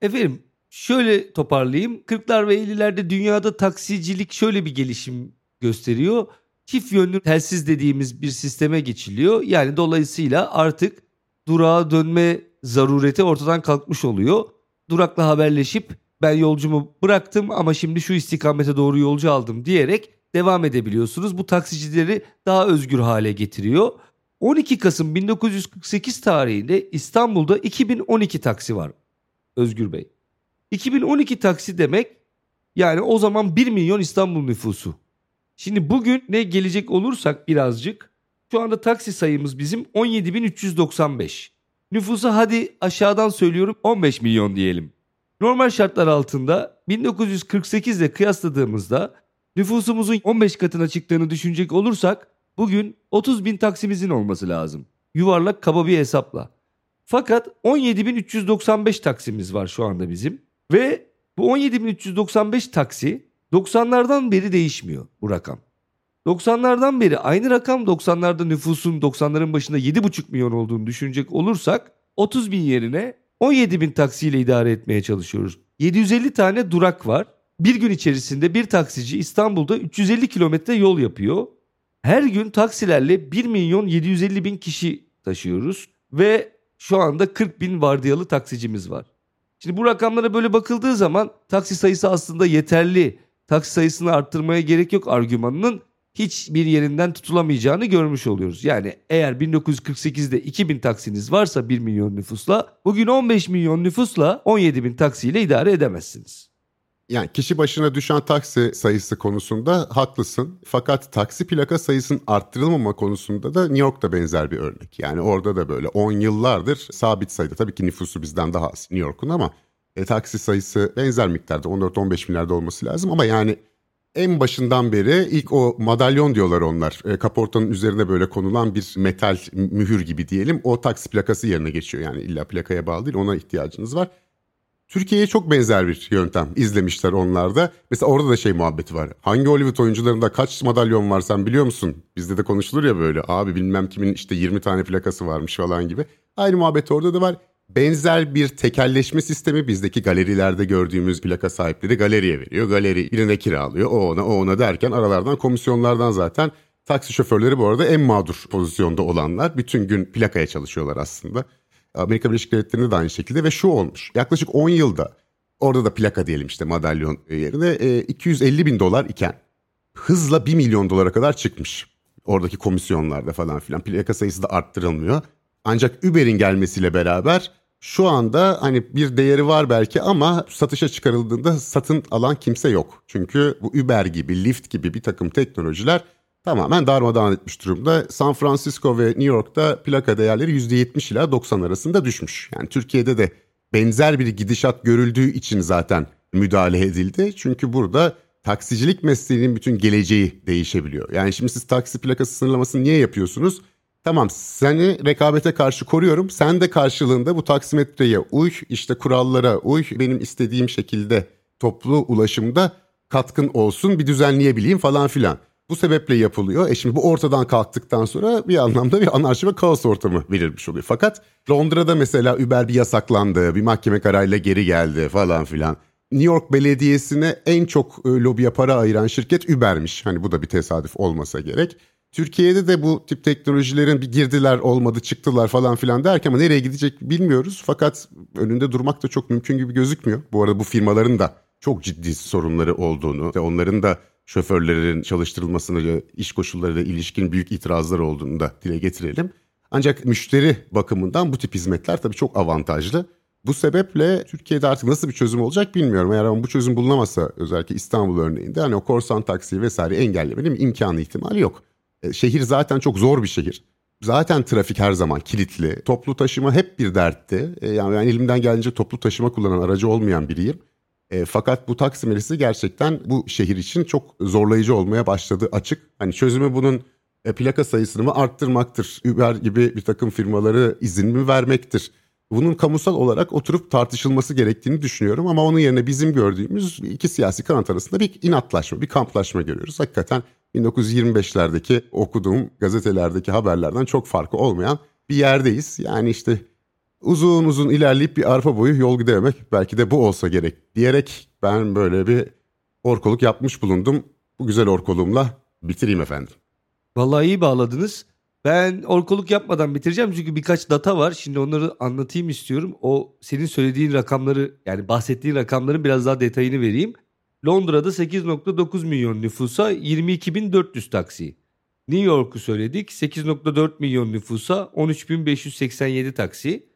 Efendim şöyle toparlayayım. 40'lar ve 50'lerde dünyada taksicilik şöyle bir gelişim gösteriyor. Çift yönlü telsiz dediğimiz bir sisteme geçiliyor. Yani dolayısıyla artık durağa dönme zarureti ortadan kalkmış oluyor. Durakla haberleşip ben yolcumu bıraktım ama şimdi şu istikamete doğru yolcu aldım diyerek devam edebiliyorsunuz. Bu taksicileri daha özgür hale getiriyor. 12 Kasım 1948 tarihinde İstanbul'da 2012 taksi var Özgür Bey. 2012 taksi demek yani o zaman 1 milyon İstanbul nüfusu. Şimdi bugün ne gelecek olursak birazcık şu anda taksi sayımız bizim 17.395. Nüfusu hadi aşağıdan söylüyorum 15 milyon diyelim. Normal şartlar altında 1948 ile kıyasladığımızda nüfusumuzun 15 katına çıktığını düşünecek olursak bugün 30 bin taksimizin olması lazım. Yuvarlak kaba bir hesapla. Fakat 17.395 taksimiz var şu anda bizim. Ve bu 17.395 taksi 90'lardan beri değişmiyor bu rakam. 90'lardan beri aynı rakam 90'larda nüfusun 90'ların başında 7,5 milyon olduğunu düşünecek olursak 30 bin yerine 17 bin taksiyle idare etmeye çalışıyoruz. 750 tane durak var. Bir gün içerisinde bir taksici İstanbul'da 350 kilometre yol yapıyor. Her gün taksilerle 1 milyon 750 bin kişi taşıyoruz ve şu anda 40 bin vardiyalı taksicimiz var. Şimdi bu rakamlara böyle bakıldığı zaman taksi sayısı aslında yeterli. Taksi sayısını arttırmaya gerek yok argümanının hiçbir yerinden tutulamayacağını görmüş oluyoruz. Yani eğer 1948'de 2000 taksiniz varsa 1 milyon nüfusla bugün 15 milyon nüfusla 17 bin taksiyle idare edemezsiniz. Yani kişi başına düşen taksi sayısı konusunda haklısın. Fakat taksi plaka sayısının arttırılmama konusunda da New York'ta benzer bir örnek. Yani orada da böyle 10 yıllardır sabit sayıda. Tabii ki nüfusu bizden daha az New York'un ama e, taksi sayısı benzer miktarda 14-15 milyarda olması lazım. Ama yani en başından beri ilk o madalyon diyorlar onlar. E, kaportanın üzerine böyle konulan bir metal mühür gibi diyelim. O taksi plakası yerine geçiyor. Yani illa plakaya bağlı değil ona ihtiyacınız var. Türkiye'ye çok benzer bir yöntem izlemişler onlar da. Mesela orada da şey muhabbeti var. Hangi Hollywood oyuncularında kaç madalyon var sen biliyor musun? Bizde de konuşulur ya böyle. Abi bilmem kimin işte 20 tane plakası varmış falan gibi. Aynı muhabbet orada da var. Benzer bir tekelleşme sistemi bizdeki galerilerde gördüğümüz plaka sahipleri galeriye veriyor. Galeri birine kiralıyor. O ona o ona derken aralardan komisyonlardan zaten taksi şoförleri bu arada en mağdur pozisyonda olanlar. Bütün gün plakaya çalışıyorlar aslında. Amerika Birleşik Devletleri'nde de aynı şekilde ve şu olmuş. Yaklaşık 10 yılda orada da plaka diyelim işte madalyon yerine 250 e, bin dolar iken hızla 1 milyon dolara kadar çıkmış. Oradaki komisyonlarda falan filan plaka sayısı da arttırılmıyor. Ancak Uber'in gelmesiyle beraber şu anda hani bir değeri var belki ama satışa çıkarıldığında satın alan kimse yok. Çünkü bu Uber gibi, Lyft gibi bir takım teknolojiler tamamen darmadağın etmiş durumda. San Francisco ve New York'ta plaka değerleri %70 ila 90 arasında düşmüş. Yani Türkiye'de de benzer bir gidişat görüldüğü için zaten müdahale edildi. Çünkü burada taksicilik mesleğinin bütün geleceği değişebiliyor. Yani şimdi siz taksi plakası sınırlamasını niye yapıyorsunuz? Tamam seni rekabete karşı koruyorum. Sen de karşılığında bu taksimetreye uy, işte kurallara uy, benim istediğim şekilde toplu ulaşımda katkın olsun, bir düzenleyebileyim falan filan. Bu sebeple yapılıyor. E şimdi bu ortadan kalktıktan sonra bir anlamda bir anarşi ve kaos ortamı verilmiş oluyor. Fakat Londra'da mesela Uber bir yasaklandı, bir mahkeme kararıyla geri geldi falan filan. New York Belediyesi'ne en çok e, lobiye para ayıran şirket Uber'miş. Hani bu da bir tesadüf olmasa gerek. Türkiye'de de bu tip teknolojilerin bir girdiler olmadı çıktılar falan filan derken ama nereye gidecek bilmiyoruz. Fakat önünde durmak da çok mümkün gibi gözükmüyor. Bu arada bu firmaların da çok ciddi sorunları olduğunu ve onların da şoförlerin çalıştırılmasına, iş koşullarıyla ilişkin büyük itirazlar olduğunu da dile getirelim. Ancak müşteri bakımından bu tip hizmetler tabii çok avantajlı. Bu sebeple Türkiye'de artık nasıl bir çözüm olacak bilmiyorum. Eğer ama bu çözüm bulunamazsa özellikle İstanbul örneğinde hani o korsan taksi vesaire engellemenin imkanı ihtimali yok. E, şehir zaten çok zor bir şehir. Zaten trafik her zaman kilitli. Toplu taşıma hep bir dertti. E, yani ben elimden gelince toplu taşıma kullanan aracı olmayan biriyim. E, fakat bu taksimerisi gerçekten bu şehir için çok zorlayıcı olmaya başladı açık. Hani çözümü bunun e, plaka sayısını mı arttırmaktır? Uber gibi bir takım firmaları izin mi vermektir? Bunun kamusal olarak oturup tartışılması gerektiğini düşünüyorum ama onun yerine bizim gördüğümüz iki siyasi kanat arasında bir inatlaşma, bir kamplaşma görüyoruz. Hakikaten 1925'lerdeki okuduğum gazetelerdeki haberlerden çok farkı olmayan bir yerdeyiz. Yani işte uzun uzun ilerleyip bir arpa boyu yol gidememek belki de bu olsa gerek diyerek ben böyle bir orkoluk yapmış bulundum. Bu güzel orkoluğumla bitireyim efendim. Vallahi iyi bağladınız. Ben orkoluk yapmadan bitireceğim çünkü birkaç data var. Şimdi onları anlatayım istiyorum. O senin söylediğin rakamları yani bahsettiğin rakamların biraz daha detayını vereyim. Londra'da 8.9 milyon nüfusa 22.400 taksi. New York'u söyledik 8.4 milyon nüfusa 13.587 taksi.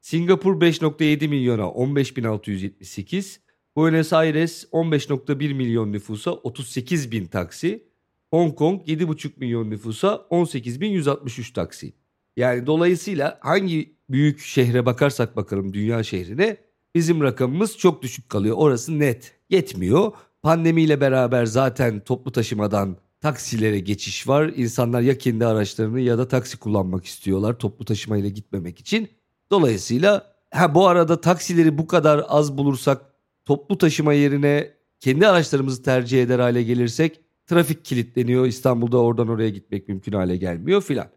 Singapur 5.7 milyona 15.678. Buenos Aires 15.1 milyon nüfusa 38.000 taksi. Hong Kong 7,5 milyon nüfusa 18.163 taksi. Yani dolayısıyla hangi büyük şehre bakarsak bakalım dünya şehrine bizim rakamımız çok düşük kalıyor. Orası net yetmiyor. Pandemiyle beraber zaten toplu taşımadan taksilere geçiş var. İnsanlar ya kendi araçlarını ya da taksi kullanmak istiyorlar toplu taşımayla gitmemek için. Dolayısıyla ha bu arada taksileri bu kadar az bulursak toplu taşıma yerine kendi araçlarımızı tercih eder hale gelirsek trafik kilitleniyor. İstanbul'da oradan oraya gitmek mümkün hale gelmiyor filan.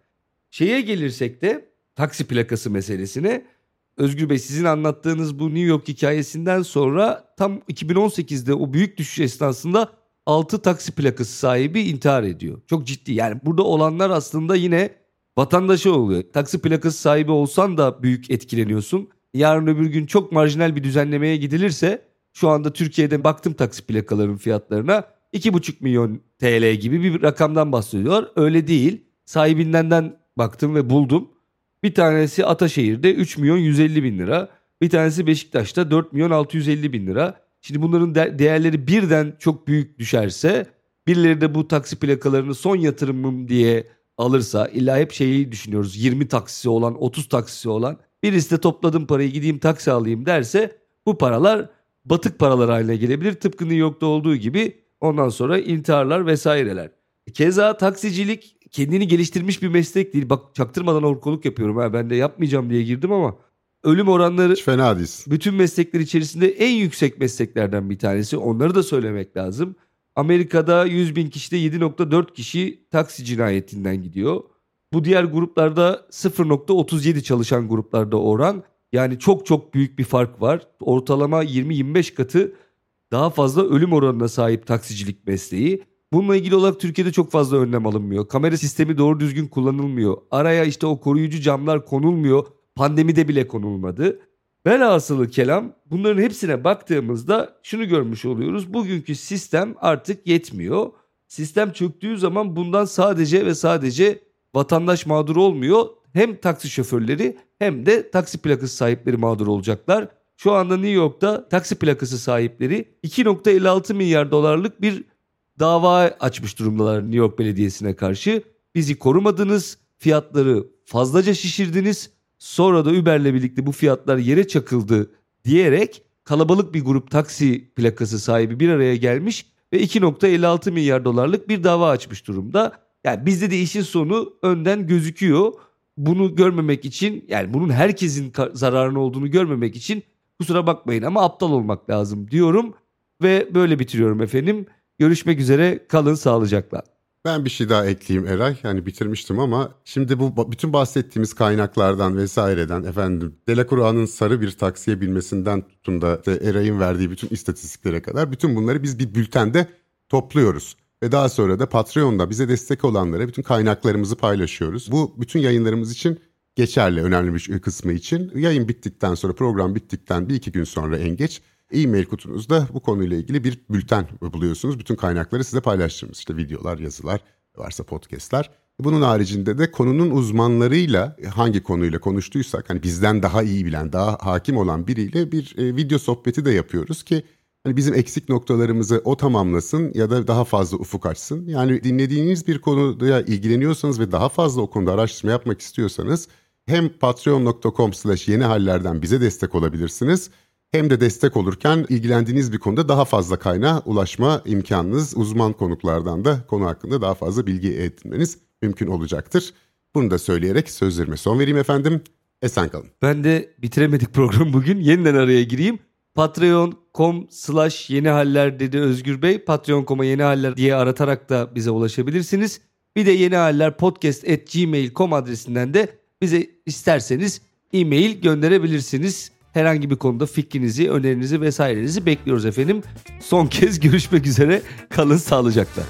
Şeye gelirsek de taksi plakası meselesine Özgür Bey sizin anlattığınız bu New York hikayesinden sonra tam 2018'de o büyük düşüş esnasında 6 taksi plakası sahibi intihar ediyor. Çok ciddi yani burada olanlar aslında yine vatandaşı oluyor. Taksi plakası sahibi olsan da büyük etkileniyorsun. Yarın öbür gün çok marjinal bir düzenlemeye gidilirse şu anda Türkiye'de baktım taksi plakaların fiyatlarına 2,5 milyon TL gibi bir rakamdan bahsediyorlar. Öyle değil. Sahibinden baktım ve buldum. Bir tanesi Ataşehir'de 3 milyon 150 bin lira. Bir tanesi Beşiktaş'ta 4 milyon 650 bin lira. Şimdi bunların de- değerleri birden çok büyük düşerse birileri de bu taksi plakalarını son yatırımım diye alırsa illa hep şeyi düşünüyoruz 20 taksisi olan 30 taksisi olan birisi de topladım parayı gideyim taksi alayım derse bu paralar batık paralar haline gelebilir. Tıpkı New York'ta olduğu gibi ondan sonra intiharlar vesaireler. Keza taksicilik kendini geliştirmiş bir meslek değil. Bak çaktırmadan orkoluk yapıyorum ha ben de yapmayacağım diye girdim ama ölüm oranları Hiç fena değilsin. bütün meslekler içerisinde en yüksek mesleklerden bir tanesi. Onları da söylemek lazım. Amerika'da 100 bin kişide 7.4 kişi taksi cinayetinden gidiyor. Bu diğer gruplarda 0.37 çalışan gruplarda oran. Yani çok çok büyük bir fark var. Ortalama 20-25 katı daha fazla ölüm oranına sahip taksicilik mesleği. Bununla ilgili olarak Türkiye'de çok fazla önlem alınmıyor. Kamera sistemi doğru düzgün kullanılmıyor. Araya işte o koruyucu camlar konulmuyor. Pandemide bile konulmadı. Velhasılı kelam bunların hepsine baktığımızda şunu görmüş oluyoruz. Bugünkü sistem artık yetmiyor. Sistem çöktüğü zaman bundan sadece ve sadece vatandaş mağdur olmuyor. Hem taksi şoförleri hem de taksi plakası sahipleri mağdur olacaklar. Şu anda New York'ta taksi plakası sahipleri 2.56 milyar dolarlık bir dava açmış durumdalar New York Belediyesi'ne karşı. Bizi korumadınız, fiyatları fazlaca şişirdiniz. Sonra da Uber'le birlikte bu fiyatlar yere çakıldı diyerek kalabalık bir grup taksi plakası sahibi bir araya gelmiş ve 2.56 milyar dolarlık bir dava açmış durumda. Yani bizde de işin sonu önden gözüküyor. Bunu görmemek için yani bunun herkesin zararına olduğunu görmemek için kusura bakmayın ama aptal olmak lazım diyorum ve böyle bitiriyorum efendim. Görüşmek üzere kalın sağlıcakla. Ben bir şey daha ekleyeyim Eray. Yani bitirmiştim ama şimdi bu bütün bahsettiğimiz kaynaklardan vesaireden efendim Delacroix'ın sarı bir taksiye binmesinden tutun da Eray'ın verdiği bütün istatistiklere kadar bütün bunları biz bir bültende topluyoruz. Ve daha sonra da Patreon'da bize destek olanlara bütün kaynaklarımızı paylaşıyoruz. Bu bütün yayınlarımız için geçerli önemli bir kısmı için. Yayın bittikten sonra program bittikten bir iki gün sonra en geç e-mail kutunuzda bu konuyla ilgili bir bülten buluyorsunuz. Bütün kaynakları size paylaştığımız işte videolar, yazılar, varsa podcastler. Bunun haricinde de konunun uzmanlarıyla hangi konuyla konuştuysak hani bizden daha iyi bilen, daha hakim olan biriyle bir e, video sohbeti de yapıyoruz ki hani bizim eksik noktalarımızı o tamamlasın ya da daha fazla ufuk açsın. Yani dinlediğiniz bir konuya ilgileniyorsanız ve daha fazla o konuda araştırma yapmak istiyorsanız hem patreon.com slash yeni hallerden bize destek olabilirsiniz hem de destek olurken ilgilendiğiniz bir konuda daha fazla kaynağa ulaşma imkanınız, uzman konuklardan da konu hakkında daha fazla bilgi edinmeniz mümkün olacaktır. Bunu da söyleyerek sözlerime son vereyim efendim. Esen kalın. Ben de bitiremedik [LAUGHS] programı bugün. Yeniden araya gireyim. Patreon.com slash yeni haller dedi Özgür Bey. Patreon.com'a yeni haller diye aratarak da bize ulaşabilirsiniz. Bir de yeni haller podcast at gmail.com adresinden de bize isterseniz e-mail gönderebilirsiniz. Herhangi bir konuda fikrinizi, önerinizi vesairenizi bekliyoruz efendim. Son kez görüşmek üzere. Kalın sağlıcakla.